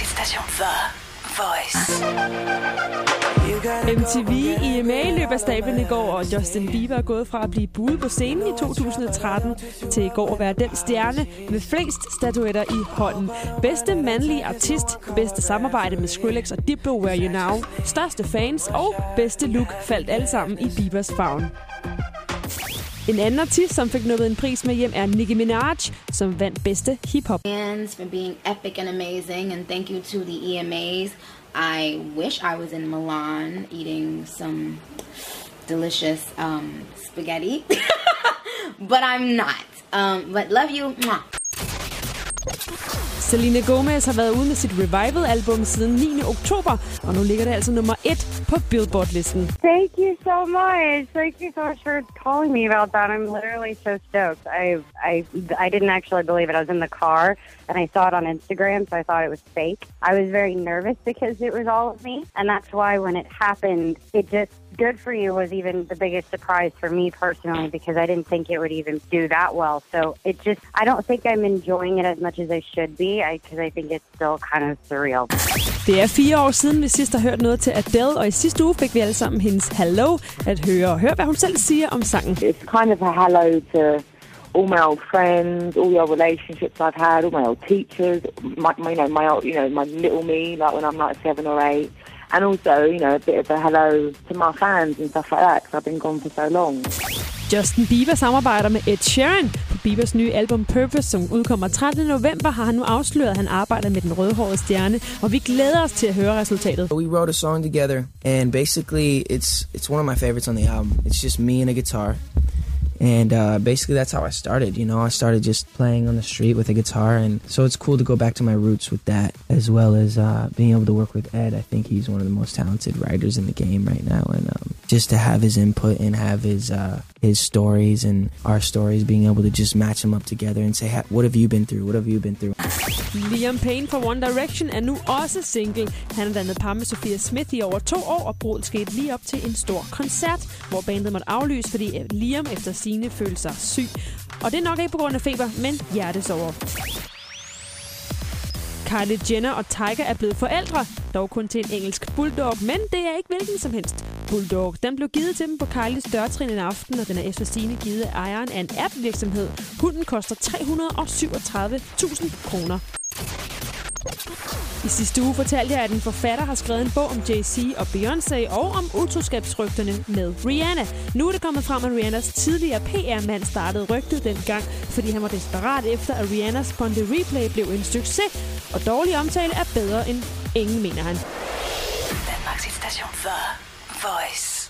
hitstation The Voice. MTV EMA løb af stablen i går, og Justin Bieber er gået fra at blive budet på scenen i 2013 til i går at være den stjerne med flest statuetter i hånden. Bedste mandlige artist, bedste samarbejde med Skrillex og Diplo Where You Now, største fans og bedste look faldt alle sammen i Biebers favn. En anden artist, som fik nået en pris med hjem, er Nicki Minaj, som vandt bedste hiphop. fans for being epic and amazing, and thank you to the EMAs. I wish I was in Milan eating some delicious um, spaghetti, but I'm not. Um, but love you. Mwah. Selena Gomez har været ude med sit Revival-album siden 9. oktober, og nu ligger det altså nummer 1 på Billboard-listen. Thank you so much. Thank you so much for calling me about that. I'm literally so stoked. I I I didn't actually believe it. I was in the car and I saw it on Instagram, so I thought it was fake. I was very nervous because it was all of me, and that's why when it happened, it just good for you was even the biggest surprise for me personally because I didn't think it would even do that well. So it just I don't think I'm enjoying it as much as I should be because I, think it's still kind of surreal. Det er fire år siden, vi sidst har hørt noget til Adele, og i sidste uge fik vi alle sammen hendes Hello at høre. Hør, hvad hun selv siger om sangen. It's kind of a hello to all my old friends, all the old relationships I've had, all my old teachers, my, my you know my old, you know my little me, like when I'm like seven or eight, and also you know a bit of a hello to my fans and stuff like that because I've been gone for so long. Justin Bieber samarbejder med Ed Sheeran. På Biebers nye album Purpose, som udkommer 13. november, har han nu afsløret, at han arbejder med den rødhårede stjerne, og vi glæder os til at høre resultatet. We wrote a song together, and basically, it's it's one of my favorites on the album. It's just me and a guitar, and uh, basically that's how I started. You know, I started just playing on the street with a guitar, and so it's cool to go back to my roots with that, as well as uh, being able to work with Ed. I think he's one of the most talented writers in the game right now, and um, just to have his input and have his uh, his stories and our stories, being able to just match them up together and say, "What have you been through? What have you been through?" Liam Payne fra One Direction er nu også single. Han har dannet par med Sofia Smith i over to år, og bruddet skete lige op til en stor koncert, hvor bandet måtte aflyse, fordi øh, Liam efter sine følte sig syg. Og det er nok ikke på grund af feber, men hjertesover. Kylie Jenner og Tiger er blevet forældre, dog kun til en engelsk bulldog, men det er ikke hvilken som helst bulldog. Den blev givet til dem på Kylies dørtrin en aften, og den er efter sine givet af ejeren af en app-virksomhed. Hunden koster 337.000 kroner. I sidste uge fortalte jeg, at en forfatter har skrevet en bog om Jay-Z og Beyoncé og om utroskabsrygterne med Rihanna. Nu er det kommet frem, at Rihannas tidligere PR-mand startede rygtet dengang, fordi han var desperat efter, at Rihannas Ponte Replay blev en succes. Og dårlig omtale er bedre end ingen, mener han. Danmarks station The Voice.